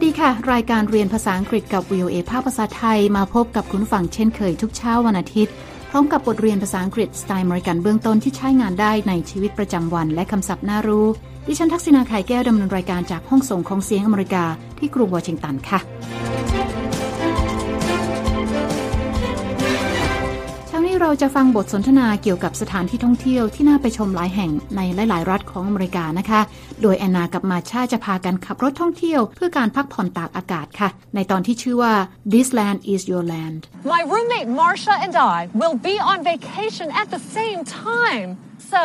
วัสดีค่ะ รายการเรียนภาษาอังกฤษกับ VOA ภาคภาษาไทยมาพบกับคุณฟังเช่นเคยทุกเช้าวันอาทิตย์ พร้อมกับบทเรียนภาษาอังกฤษสไตล์มริกันเบื้องต้นที่ใช้งานได้ในชีวิตประจำวันและคำศัพท์น่ารู้ ดิฉันทักษณาไข่แก้วดำเนินรายการจากห้องส่งของเสียงอเมริกาที่กรุงวอชิงตันค่ะ เราจะฟังบทสนทนาเกี่ยวกับสถานที่ท่องเที่ยวที่น่าไปชมหลายแห่งในหลาย ๆ รัฐของอเมริกานะคะ โดยแอนนากับมาชาจะพากันขับรถท่องเที่ยวเพื่อการพักผ่อนตากอากาศค่ะ ในตอนที่ชื่อว่า This land is your land My roommate Marsha and I will be on vacation at the same time so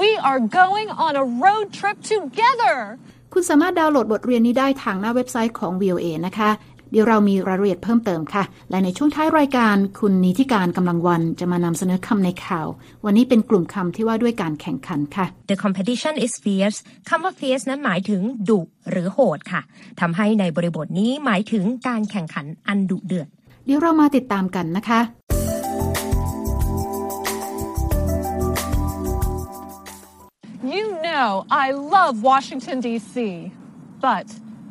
we are going on a road trip together คุณสามารถดาวน์โหลดบทเรียนนี้ได้ทางหน้าเว็บไซต์ของ VOA นะคะ เดี๋ยวเรามีรายละเอียดเพิ่มเติมค่ะ และในช่วงท้ายรายการคุณนิติการกำลังวันจะมานำเสนอคำในข่าว วันนี้เป็นกลุ่มคำที่ว่าด้วยการแข่งขันค่ะ The competition is fierce คำว่า fierce นั้นหมายถึงดุหรือโหดค่ะทำให้ในบริบทนี้หมายถึงการแข่งขันอันดุเดือด เดี๋ยวเรามาติดตามกันนะคะ You know I love Washington D.C. but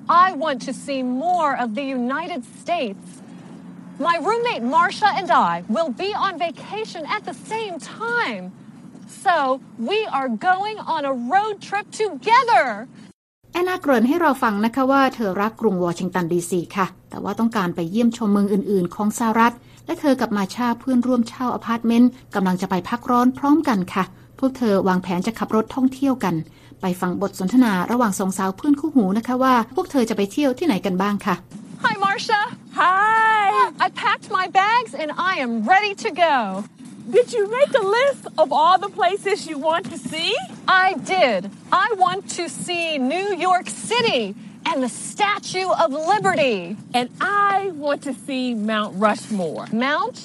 I want to see more of the United States. My roommate Marcia and I will be on vacation at the same time. So we are going on a road trip together. แอนนาเกริ่นให้เราฟังนะคะว่าเธอรักกรุงวอชิงตันดีซีค่ะ แต่ว่าต้องการไปเยี่ยมชมเมืองอื่น ๆ ของสหรัฐ และเธอกับมาชาเพื่อนร่วมเช่าอพาร์ตเมนต์กำลังจะไปพักร้อนพร้อมกันค่ะ พวกเธอวางแผนจะขับรถท่องเที่ยวกัน ไปฟังบทสนทนาระหว่างสองสาวเพื่อนคู่หูนะคะว่า พวกเธอจะไปเที่ยวที่ไหนกันบ้างค่ะ Hi Marcia Hi I packed my bags and I am ready to go Did you make a list of all the places you want to see? I did I want to see New York City and the Statue of Liberty And I want to see Mount Rushmore Mount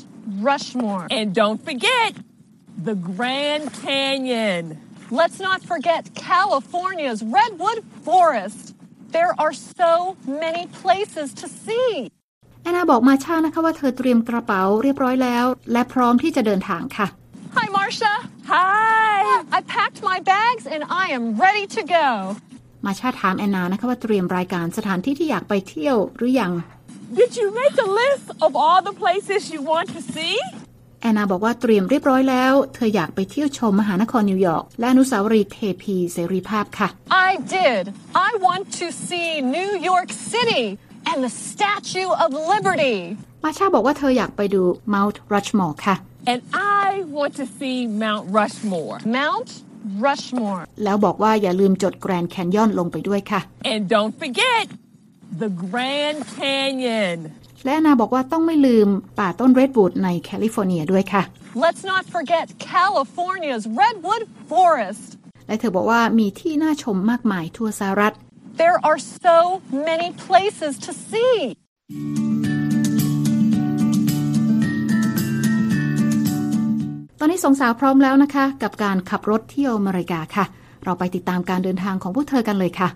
Rushmore And don't forget the Grand Canyon Let's not forget California's Redwood Forest. There are so many places to see. แอนนาบอกมาชานะคะว่าเธอเตรียมกระเป๋าเรียบร้อยแล้ว และพร้อมที่จะเดินทางค่ะ Hi Marcia Hi I packed my bags and I am ready to go มาชาถามแอนนานะคะว่าเตรียมรายการสถานที่ที่อยากไปเที่ยวหรือยัง Did you make a list of all the places you want to see แอนนาบอกว่าเตรียมเรียบร้อยแล้ว เธออยากไปเที่ยวชมมหานครนิวยอร์กและอนุสาวรีย์เทพีเสรีภาพค่ะ I did I want to see New York City and the Statue of Liberty มาชาบอกว่าเธออยากไปดู Mount Rushmore ค่ะ And I want to see Mount Rushmore Mount Rushmore แล้วบอกว่าอย่าลืมจดแกรนด์แคนยอนลงไปด้วยค่ะ And don't forget the Grand Canyon แอนนาบอกว่าต้องไม่ลืมป่าต้นเรดวูดในแคลิฟอร์เนียด้วยค่ะ Let's not forget California's Redwood Forest และเธอบอกว่ามีที่น่าชมมากมายทั่วสหรัฐ There are so many places to see ตอนนี้สองสาวพร้อมแล้วนะคะ กับการขับรถเที่ยวอเมริกาค่ะ เราไปติดตามการเดินทางของพวกเธอกันเลยค่ะ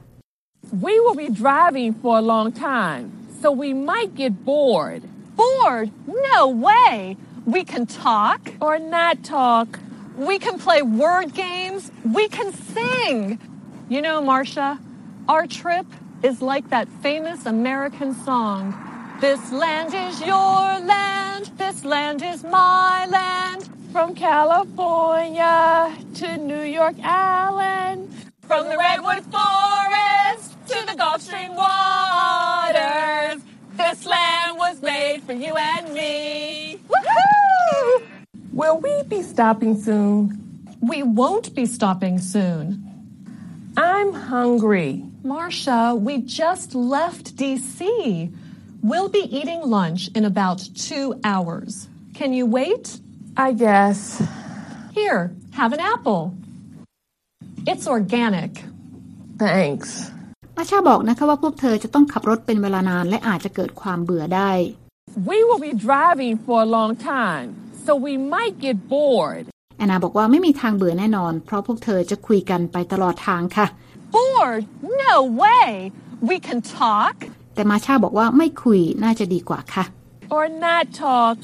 We will be driving for a long time so we might get bored. Bored? No way! We can talk. Or not talk. We can play word games. We can sing. You know, Marcia, our trip is like that famous American song. This land is your land. This land is my land. From California to New York Island. From the Redwood Forest to the Gulf Stream waters. This land was made for you and me. Woohoo! Will we be stopping soon? We won't be stopping soon. I'm hungry. Marcia, we just left DC. We'll be eating lunch in about two hours. Can you wait? I guess. Here, have an apple. It's organic. Thanks. มาชาบอกนะคะว่าพวกเธอจะต้องขับรถเป็นเวลานานและอาจจะเกิดความเบื่อได้ We will be driving for a long time so we might get bored แอนนาบอกว่าไม่มีทางเบื่อแน่นอน เพราะพวกเธอจะคุยกันไปตลอดทางค่ะ Bored? No way! We can talk. แต่มาชาบอกว่าไม่คุยน่าจะดีกว่าค่ะ or not talk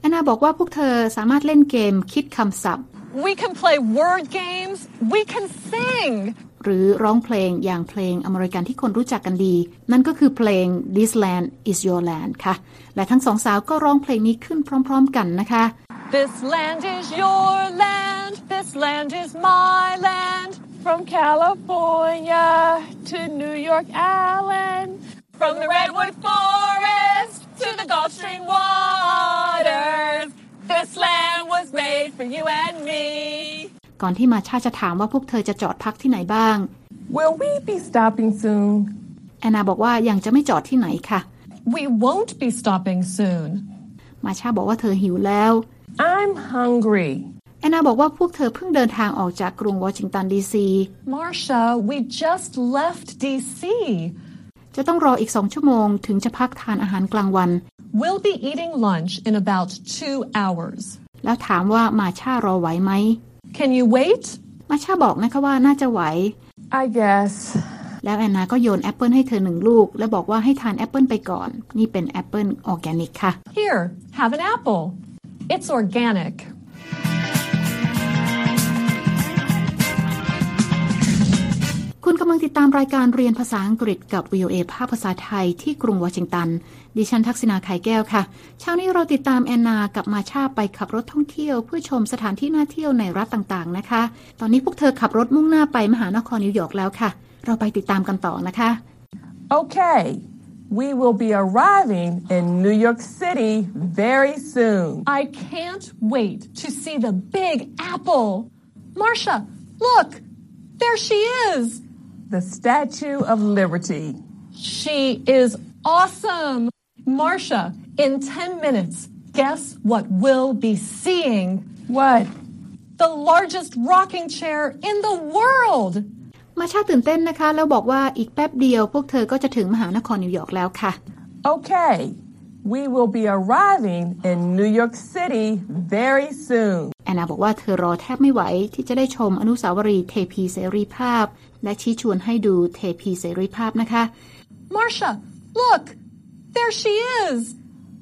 แอนนาบอกว่าพวกเธอสามารถเล่นเกมคิดคำศัพท์ We can play word games. We can sing. หรือร้องเพลงอย่างเพลงอเมริกันที่คนรู้จักกันดี นั่นก็คือเพลง This Land Is Your Land ค่ะ และทั้งสองสาวก็ร้องเพลงนี้ขึ้นพร้อม ๆ กันนะคะ This land is your land. This land is my land. From California to New York Island. From the redwood forest to the Gulf Stream waters. This land was made for you and me. ก่อนที่มาชาจะถามว่าพวกเธอจะจอดพักที่ไหนบ้าง Will we be stopping soon? แอนนาบอกว่ายังจะไม่จอดที่ไหนค่ะ We won't be stopping soon. มาชาบอกว่าเธอหิวแล้ว I'm hungry. แอนนาบอกว่าพวกเธอเพิ่งเดินทางออกจากกรุงวอชิงตันดีซี Marcia, we just left DC. จะต้องรออีกสองชั่วโมงถึงจะพักทานอาหารกลางวัน We'll be eating lunch in about two hours. แล้วถามว่ามาชารอไหวไหม Can you wait? มาชาบอกนะคะว่าน่าจะไหว I guess. แล้วแอนนาก็โยนแอปเปิลให้เธอหนึ่งลูก แล้วบอกว่าให้ทานแอปเปิลไปก่อน นี่เป็นแอปเปิลออร์แกนิกค่ะ Here, have an apple. It's organic. คุณกำลังติดตามรายการเรียนภาษาอังกฤษกับ VOA ภาคภาษาไทยที่กรุงวอชิงตัน ดิฉันทักษณาไข่แก้วค่ะ เช้านี้เราติดตามแอนนากับมาชาไปขับรถท่องเที่ยว เพื่อชมสถานที่น่าเที่ยวในรัฐต่างๆนะคะ ตอนนี้พวกเธอขับรถมุ่งหน้าไปมหานครนิวยอร์กแล้วค่ะ เราไปติดตามกันต่อนะคะ Okay. We will be arriving in New York City very soon. I can't wait to see the big apple. Marcia, look! There she is! The Statue of Liberty. She is awesome! Marcia, in 10 minutes, guess what we'll be seeing? What? The largest rocking chair in the world! มาชาตื่นเต้นนะคะ แล้วบอกว่าอีกแป๊บเดียวพวกเธอก็จะถึงมหานครนิวยอร์กแล้วค่ะ Okay. We will be arriving in New York City very soon. แอนนาบอกว่าเธอรอแทบไม่ไหวที่จะได้ชมอนุสาวรีย์เทพีเสรีภาพ และชี้ชวนให้ดูเทพีเสรีภาพนะคะ Marcia, look! There she is!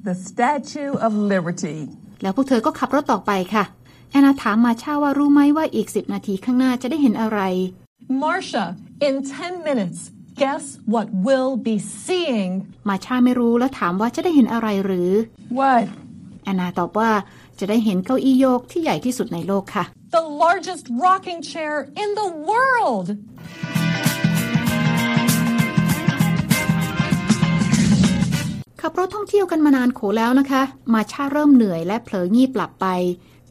The Statue of Liberty. แล้วพวกเธอก็ขับรถต่อไปค่ะ แอนนาถามมาชาว่ารู้ไหมว่าอีก 10 นาทีข้างหน้าจะได้เห็นอะไร Marcia, in 10 minutes, guess what we'll be seeing? มาชาไม่รู้แล้วถามว่าจะได้เห็นอะไรหรือ What? แอนนาตอบว่าจะได้เห็นเก้าอี้โยกที่ใหญ่ที่สุดในโลกค่ะ The largest rocking chair in the world! ขับรถท่องเที่ยวกันมานานโขแล้วนะคะ มาชาเริ่มเหนื่อยและเผลองีบหลับไป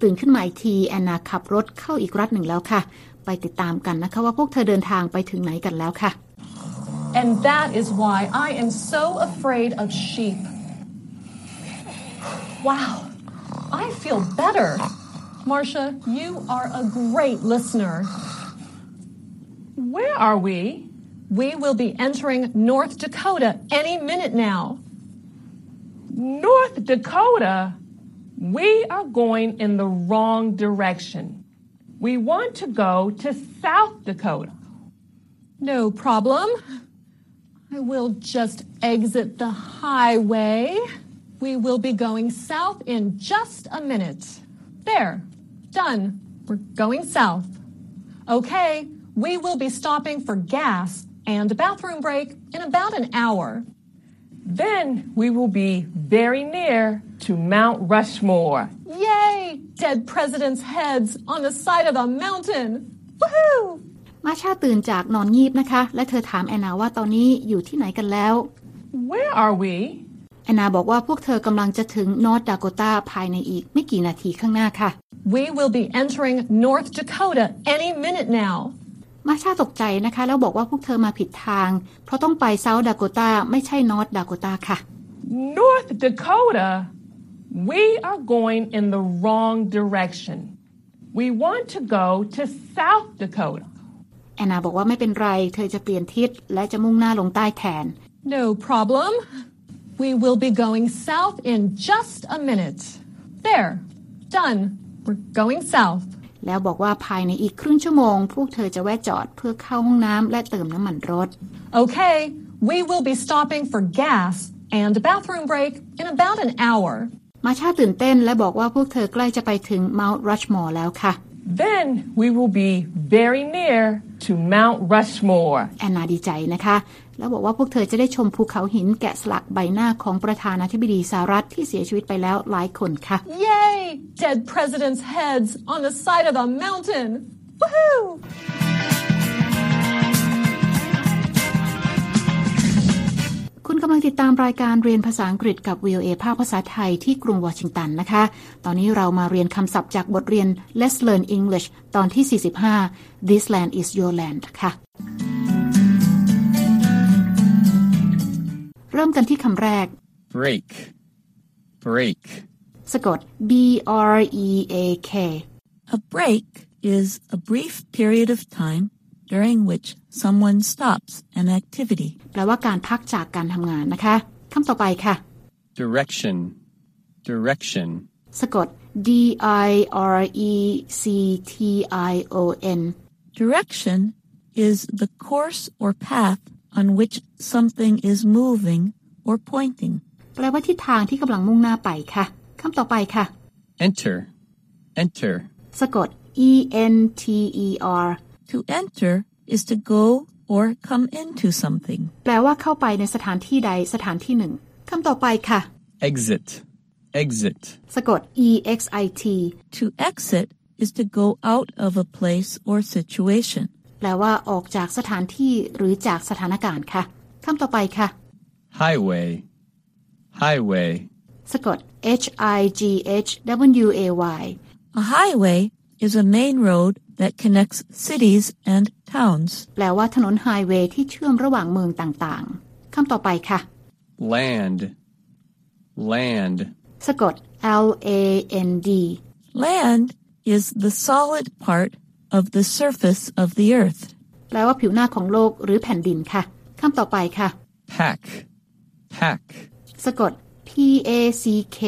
ตื่นขึ้นมาอีกทีแอนนาขับรถเข้าอีกรัฐหนึ่งแล้วค่ะ ไปติดตามกันนะคะว่าพวกเธอเดินทางไปถึงไหนกันแล้วค่ะ And that is why I am so afraid of sheep. Wow, I feel better. Marcia, you are a great listener. Where are we? We will be entering North Dakota any minute now. North Dakota. We are going in the wrong direction. We want to go to South Dakota. No problem. I will just exit the highway. We will be going south in just a minute. There. Done. We're going south. Okay, we will be stopping for gas and a bathroom break in about an hour. Then we will be very near to Mount Rushmore. Yay! Dead presidents' heads on the side of a mountain. Woohoo! มาชาตื่นจากนอนงีบนะคะ และเธอถามแอนนาว่าตอนนี้อยู่ที่ไหนกันแล้ว Where are we? แอนนาบอกว่าพวกเธอกำลังจะถึงนอร์ d ด k โกตาภายในอีกไม่กี่นาทีข้างหน้าค่ะ We will be entering North Dakota any minute now. มาชาตกใจนะคะ แล้วบอกว่าพวกเธอมาผิดทาง เพราะต้องไปเซาท์ด k โกตาไม่ใช่นอร์ d ด k โกตาค่ะ North Dakota. We are going in the wrong direction. We want to go to South Dakota. แอนนาบอกว่าไม่เป็นไร เธอจะเปลี่ยนทิศและจะมุ่งหน้าลงใต้แทน No problem. We will be going south in just a minute. There. Done. We're going south. แล้วบอกว่าภายในอีกครึ่งชั่วโมง พวกเธอจะแวะจอดเพื่อเข้าห้องน้ำและเติมน้ำมันรถ Okay, we will be stopping for gas and a bathroom break in about an hour. มาชาตื่นเต้นและบอกว่าพวกเธอใกล้จะไปถึง Mount Rushmore แล้วค่ะ Then we will be very near to Mount Rushmore. แอนนาดีใจนะคะ แล้วบอกว่าพวกเธอจะได้ชมภูเขาหินแกะสลักใบหน้าของประธานาธิบดีสหรัฐที่เสียชีวิตไปแล้วหลายคนค่ะ Yay! Dead presidents' heads on the side of the mountain. Woohoo! กำลังติดตามรายการเรียนภาษาอังกฤษกับ VOA ภาคภาษาไทยที่กรุงวอชิงตันนะคะ ตอนนี้เรามาเรียนคำศัพท์จากบทเรียน Let's Learn English ตอนที่ 45 This land is your land ค่ะ เริ่มกันที่คำแรก break, break, สะกด B R E A K A break is a brief period of time during which someone stops an activity. แปลว่าการพักจากการทำงานนะคะ คำต่อไปค่ะ direction, direction, สะกด D I R E C T I O N Direction is the course or path on which something is moving or pointing. แปลว่าทิศทางที่กำลังมุ่งหน้าไปค่ะ คำต่อไปค่ะ enter, enter, สะกด E N T E R To enter is to go or come into something. แปลว่าเข้าไปในสถานที่ใดสถานที่หนึ่งคำต่อไปค่ะ exit, exit, สะกด E X I T To exit is to go out of a place or situation. แปลว่าออกจากสถานที่หรือจากสถานการณ์ค่ะคำต่อไปค่ะ highway, highway, สะกด H I G H W A Y A highway is a main road that connects cities and towns. แปลว่าถนนไฮเวย์ที่เชื่อมระหว่างเมืองต่างๆ คำต่อไปค่ะ land, land, สะกด L A N D Land is the solid part of the surface of the earth. แปลว่าผิวหน้าของโลกหรือแผ่นดินค่ะ คำต่อไปค่ะ pack, pack, สะกด P A C K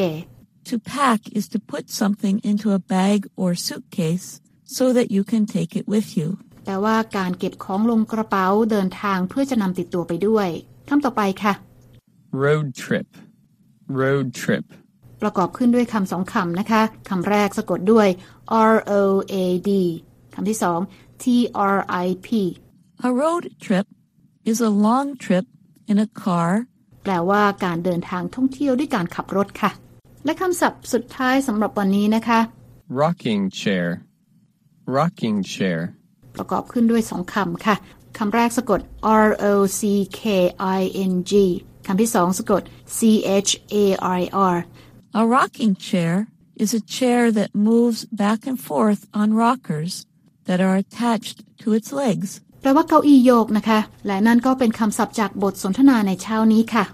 To pack is to put something into a bag or suitcase so that you can take it with you. แปลว่าการเก็บของลงกระเป๋าเดินทางเพื่อจะนำติดตัวไปด้วยคำต่อไปค่ะ road trip, road trip, ประกอบขึ้นด้วยคำสองคำนะคะคำแรกสะกดด้วย R O A D คำที่สอง T R I P A road trip is a long trip in a car แปลว่าการเดินทางท่องเที่ยวด้วยการขับรถค่ะ และคำศัพท์สุดท้ายสำหรับวันนี้นะคะ rocking chair, rocking chair, ประกอบขึ้นด้วยสองคำค่ะคำแรกสะกด R O C K I N G คำที่สองสะกด C H A R R A rocking chair is a chair that moves back and forth on rockers that are attached to its legs. แปลว่าเก้าอี้โยกนะคะ และนั่นก็เป็นคำศัพท์จากบทสนทนาในเช้านี้ค่ะ คุณก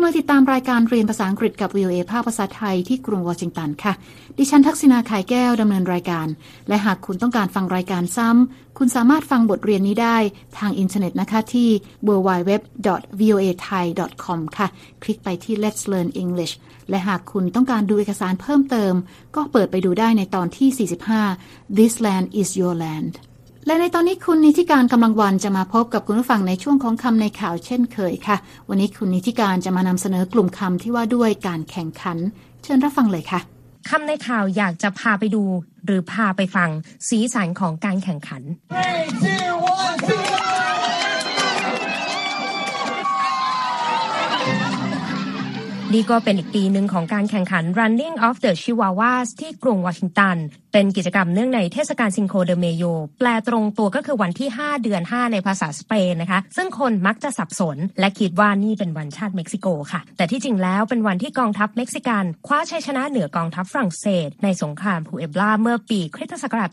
ำลังติดตามรายการเรียนภาษาอังกฤษกับ VOA ภาคภาษาไทยที่กรุงวอชิงตันค่ะ ดิฉันทักษิณา ข่ายแก้วดำเนินรายการ และหากคุณต้องการฟังรายการซ้ำ คุณสามารถฟังบทเรียนนี้ได้ทางอินเทอร์เน็ตนะคะที่ www.voathai.com ค่ะ คลิกไปที่ Let's Learn English และหากคุณต้องการดูเอกสารเพิ่มเติม ก็เปิดไปดูได้ในตอนที่ 45 This land is your land และในตอนนี้คุณนิติการกำลังวันจะมาพบกับคุณผู้ฟังในช่วงของคำในข่าวเช่นเคยค่ะ วันนี้คุณนิติการจะมานำเสนอกลุ่มคำที่ว่าด้วยการแข่งขัน เชิญรับฟังเลยค่ะคำในข่าวอยากจะพาไปดู หรือพาไปฟัง สีสันของการแข่งขัน นี่ก็เป็นอีกปีหนึ่งของการแข่งขัน Running of the Chihuahuas ที่กรุงวอชิงตันเป็นกิจกรรมเนื่องในเทศกาล Cinco de Mayo แปลตรงตัวก็คือวันที่ 5 เดือน 5 ในภาษาสเปนนะคะ ซึ่งคนมักจะสับสน และคิดว่านี่เป็นวันชาติเม็กซิโกค่ะ แต่ที่จริงแล้วเป็นวันที่กองทัพเม็กซิกัน คว้าชัยชนะเหนือกองทัพฝรั่งเศส ในสงครามพูเอบลาเมื่อปีคริสตศักราช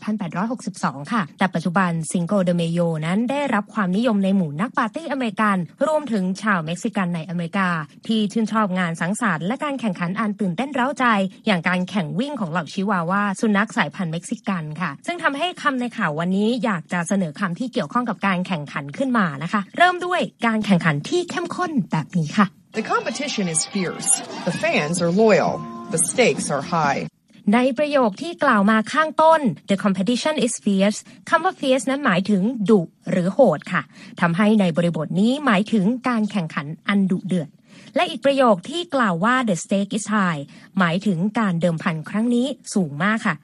1862 ค่ะ แต่ปัจจุบัน Cinco de Mayo นั้นได้รับความนิยมในหมู่นักปาร์ตี้อเมริกัน รวมถึงชาวเม็กซิกันในอเมริกา ที่ชื่นชอบงานสังสรรค์และการแข่งขันอันตื่นเต้นเร้าใจ อย่างการแข่งวิ่งของเหล่าชิวาว่าสุนัขสายพันธุ์เม็กซิกันค่ะ ซึ่งทำให้คำในข่าววันนี้อยากจะเสนอคำที่เกี่ยวข้องกับการแข่งขันขึ้นมานะคะ เริ่มด้วยการแข่งขันที่เข้มข้นแบบนี้ค่ะ The competition is fierce. The fans are loyal. The stakes are high. ในประโยคที่กล่าวมาข้างต้น the competition is fierce คำว่า fierce นั้นหมายถึงดุหรือโหดค่ะ ทำให้ในบริบทนี้หมายถึงการแข่งขันอันดุเดือด และอีกประโยคที่กล่าวว่า the stake is high หมายถึงการเดิมพันครั้งนี้สูงมากค่ะ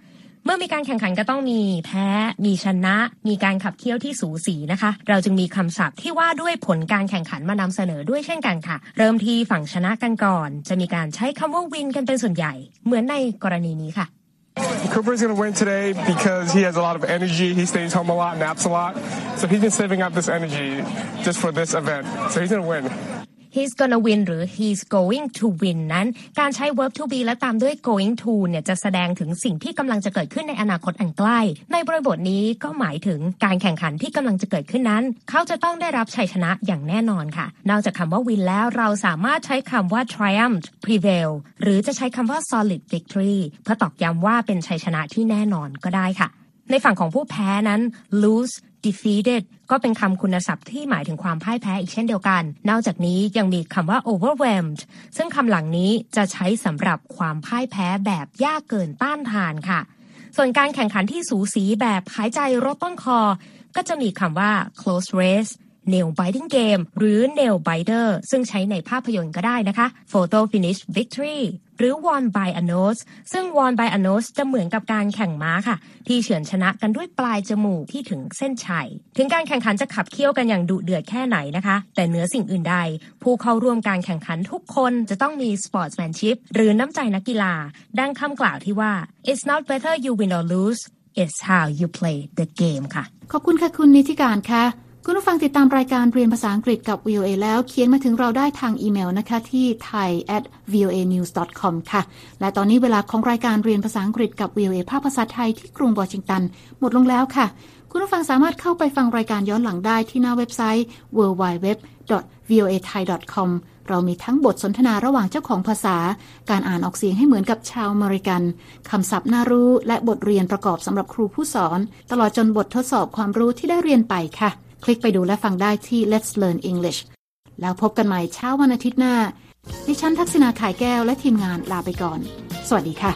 เมื่อมีการแข่งขันก็ต้องมีแพ้ มีชนะ มีการขับเคี่ยวที่สูสีนะคะ เราจึงมีคำศัพท์ที่ว่าด้วยผลการแข่งขันมานำเสนอด้วยเช่นกันค่ะ เริ่มที่ฝั่งชนะกันก่อน จะมีการใช้คำว่าวินกันเป็นส่วนใหญ่ เหมือนในกรณีนี้ค่ะ Cooper's going to win today because he has a lot of energy. He stays home a lot, naps a lot. So he's been saving up this energy just for this event. So he's going to win. He's gonna win หรือ he's going to win นั้น การใช้ verb to be และตามด้วย going to เนี่ยจะแสดงถึงสิ่งที่กำลังจะเกิดขึ้นในอนาคตอันใกล้ ในบริบทนี้ก็หมายถึงการแข่งขันที่กำลังจะเกิดขึ้นนั้น เขาจะต้องได้รับชัยชนะอย่างแน่นอนค่ะ นอกจากคำว่า win แล้วเราสามารถใช้คำว่า triumph prevail หรือจะใช้คำว่า solid victory เพื่อตอกย้ำว่าเป็นชัยชนะที่แน่นอนก็ได้ค่ะ ในฝั่งของผู้แพ้นั้น lose defeated ก็เป็นคำคุณศัพท์ที่หมายถึงความพ่ายแพ้อีกเช่นเดียวกัน นอกจากนี้ยังมีคำว่า overwhelmed ซึ่งคำหลังนี้จะใช้สำหรับความพ่ายแพ้แบบยากเกินต้านทานค่ะ ส่วนการแข่งขันที่สูสีแบบหายใจรถต้นคอ ก็จะมีคำว่า close race nail biting game หรือ nail biter ซึ่งใช้ในภาพยนตร์ก็ได้นะคะ photo finish victory หรือ won by a nose ซึ่ง won by a nose จะเหมือนกับการแข่งม้าค่ะ ที่เฉือนชนะกันด้วยปลายจมูกที่ถึงเส้นชัย ถึงการแข่งขันจะขับเคี่ยวกันอย่างดุเดือดแค่ไหนนะคะ แต่เหนือสิ่งอื่นใด ผู้เข้าร่วมการแข่งขันทุกคนจะต้องมี sportsmanship หรือน้ำใจนักกีฬา ดังคำกล่าวที่ว่า it's not whether you win or lose it's how you play the game ค่ะ ขอบคุณค่ะคุณนิติการค่ะ คุณผู้ฟังติดตามรายการเรียนภาษาอังกฤษกับ VOA แล้วเขียนมาถึงเราได้ทางอีเมลนะคะที่ thai at voa news com ค่ะ และตอนนี้เวลาของรายการเรียนภาษาอังกฤษกับ VOA ภาคภาษาไทยที่กรุงวอชิงตัน หมดลงแล้วค่ะ คุณผู้ฟังสามารถเข้าไปฟังรายการย้อนหลังได้ที่หน้าเว็บไซต์ www voa thai com เรามีทั้งบทสนทนาระหว่างเจ้าของภาษา การอ่านออกเสียงให้เหมือนกับชาวอเมริกัน คำศัพท์น่ารู้และบทเรียนประกอบสำหรับครูผู้สอน ตลอดจนบททดสอบความรู้ที่ได้เรียนไปค่ะ คลิกไปดูและฟังได้ที่ Let's Learn English แล้วพบกันใหม่เช้าวันอาทิตย์หน้า ดิฉันทักษณาขายแก้วและทีมงานลาไปก่อน สวัสดีค่ะ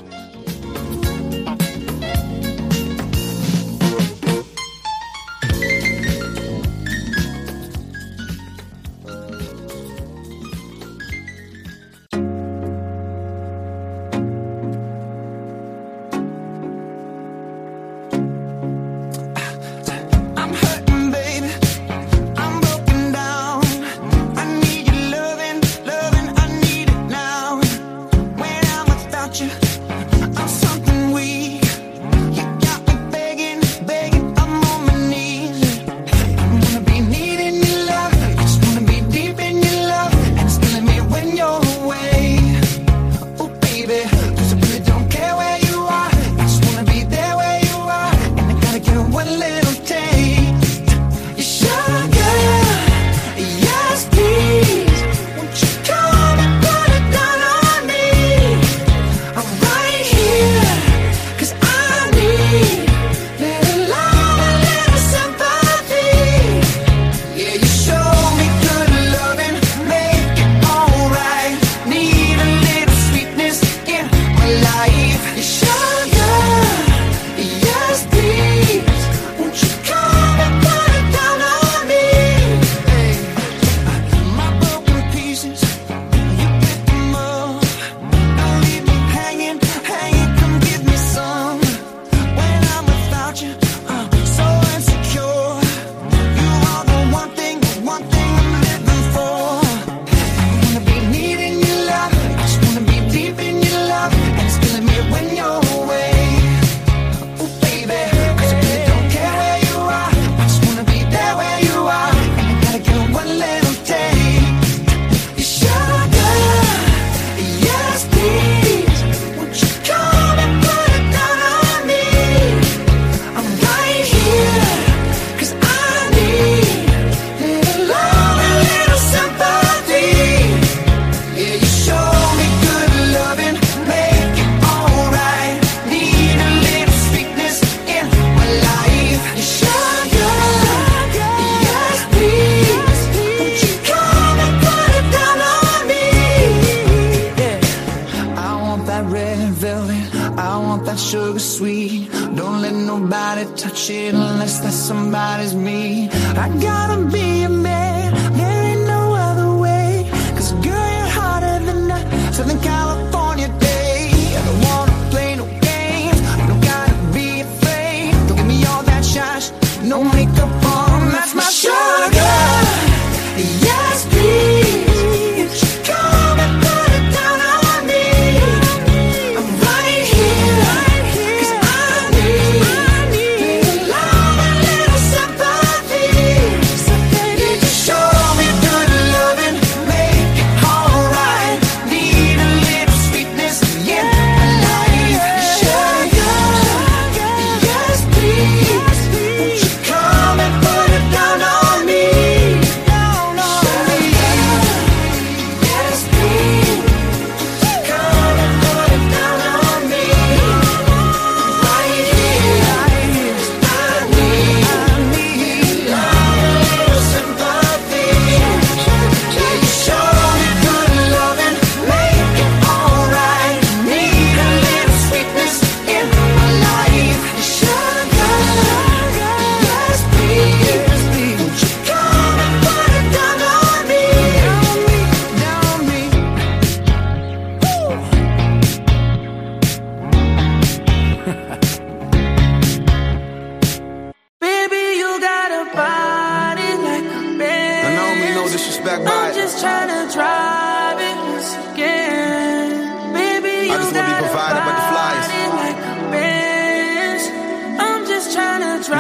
sugar sweet. Don't let nobody touch it unless that somebody's me. I gotta be a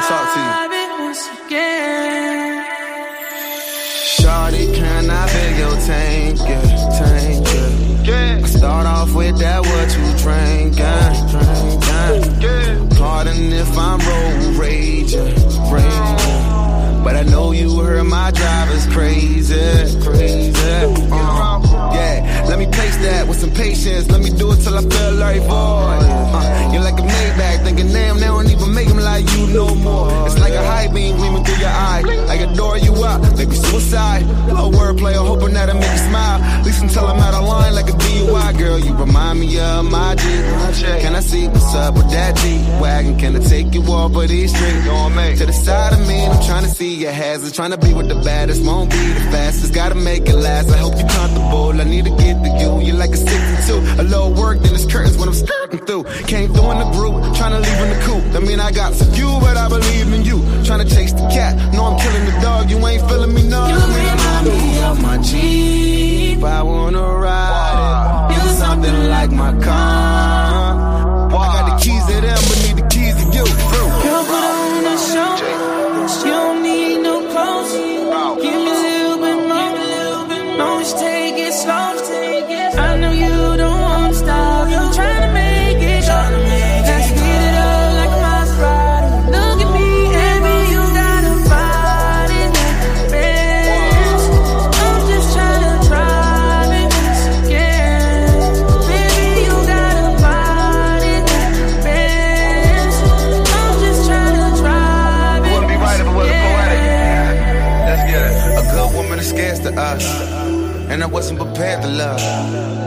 talk to you. drive it once again. Shawty, can I beg your tank, yeah, tank, yeah. I start off with that what you drink, yeah, drink, yeah. Pardon if I'm road raging, raging. But I know you heard my driver's crazy, crazy. Uh, yeah, let me pace that with some patience. Let me do it till I feel like void. Uh, you're like a Maybach, thinking damn, they no more. It's like a high beam gleaming through your eye. I adore you up, maybe suicide. Low wordplay, I'm hoping that'll make you smile. At least until I'm out of line like a DUI girl. You remind me of my G. Can I see what's up with that G wagon? Can I take you off of these streets? To the side of me, I'm trying to see your hazards. Trying to be with the baddest, won't be the fastest. Gotta make it last. I hope you're comfortable. I need to get to you. You're like a 62. A little work, then curtains when I'm skirting through. Came through in the group, trying to leave in the coop. I mean, I got some few, but I believe in you. Trying to chase the cat. No, I'm killing the dog. You ain't feeling me, no. You remind me of my Jeep. I wanna ride it. You something like my car. Scarce to us. And I wasn't prepared to love.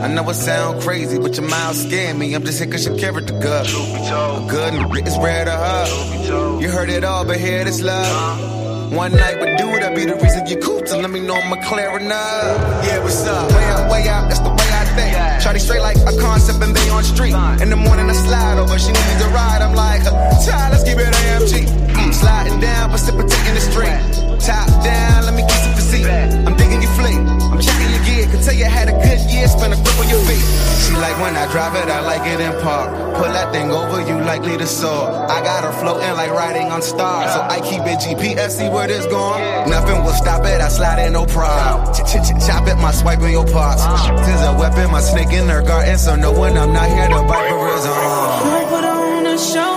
I know it sound crazy, but your mouth scared me. I'm just here cause your character good. A good nigga it's rare to her. You heard it all, but here this love. One night with dude, that be the reason you cool to let me know I'm clear enough. Yeah, what's up? Way out, way out, that's the way I think. Shawty straight like a concept and they on street. In the morning I slide over, she needs a ride. I'm like, child, let's keep it AMG. Mm, sliding down, precipitating the street. Top down, let me kiss seat. I'm digging your fleet. I'm checking your gear. Can tell you had a good year, spend a grip on your feet. She like when I drive it, I like it in park. Pull that thing over, you likely to soar. I got her floating like riding on stars. So I keep it GPS, see where this going. Nothing will stop it, I slide in no problem. Ch ch ch chop it, my swipe in your parts. Since a weapon, my snake in her garden. So no when I'm not here to bite for reason. Girl, put on a show.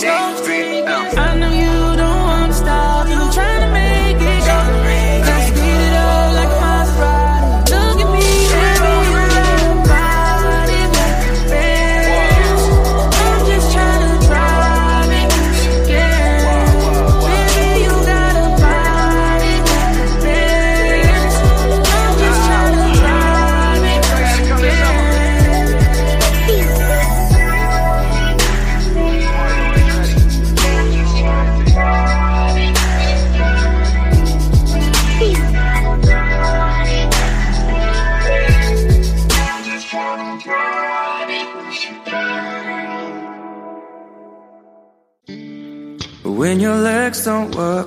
Take it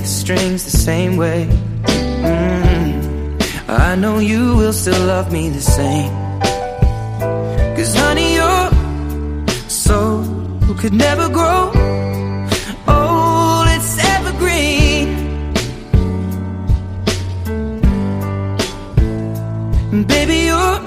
the strings the same way. Mm-hmm. I know you will still love me the same. Cause honey, your soul could never grow old, it's evergreen. Baby, you're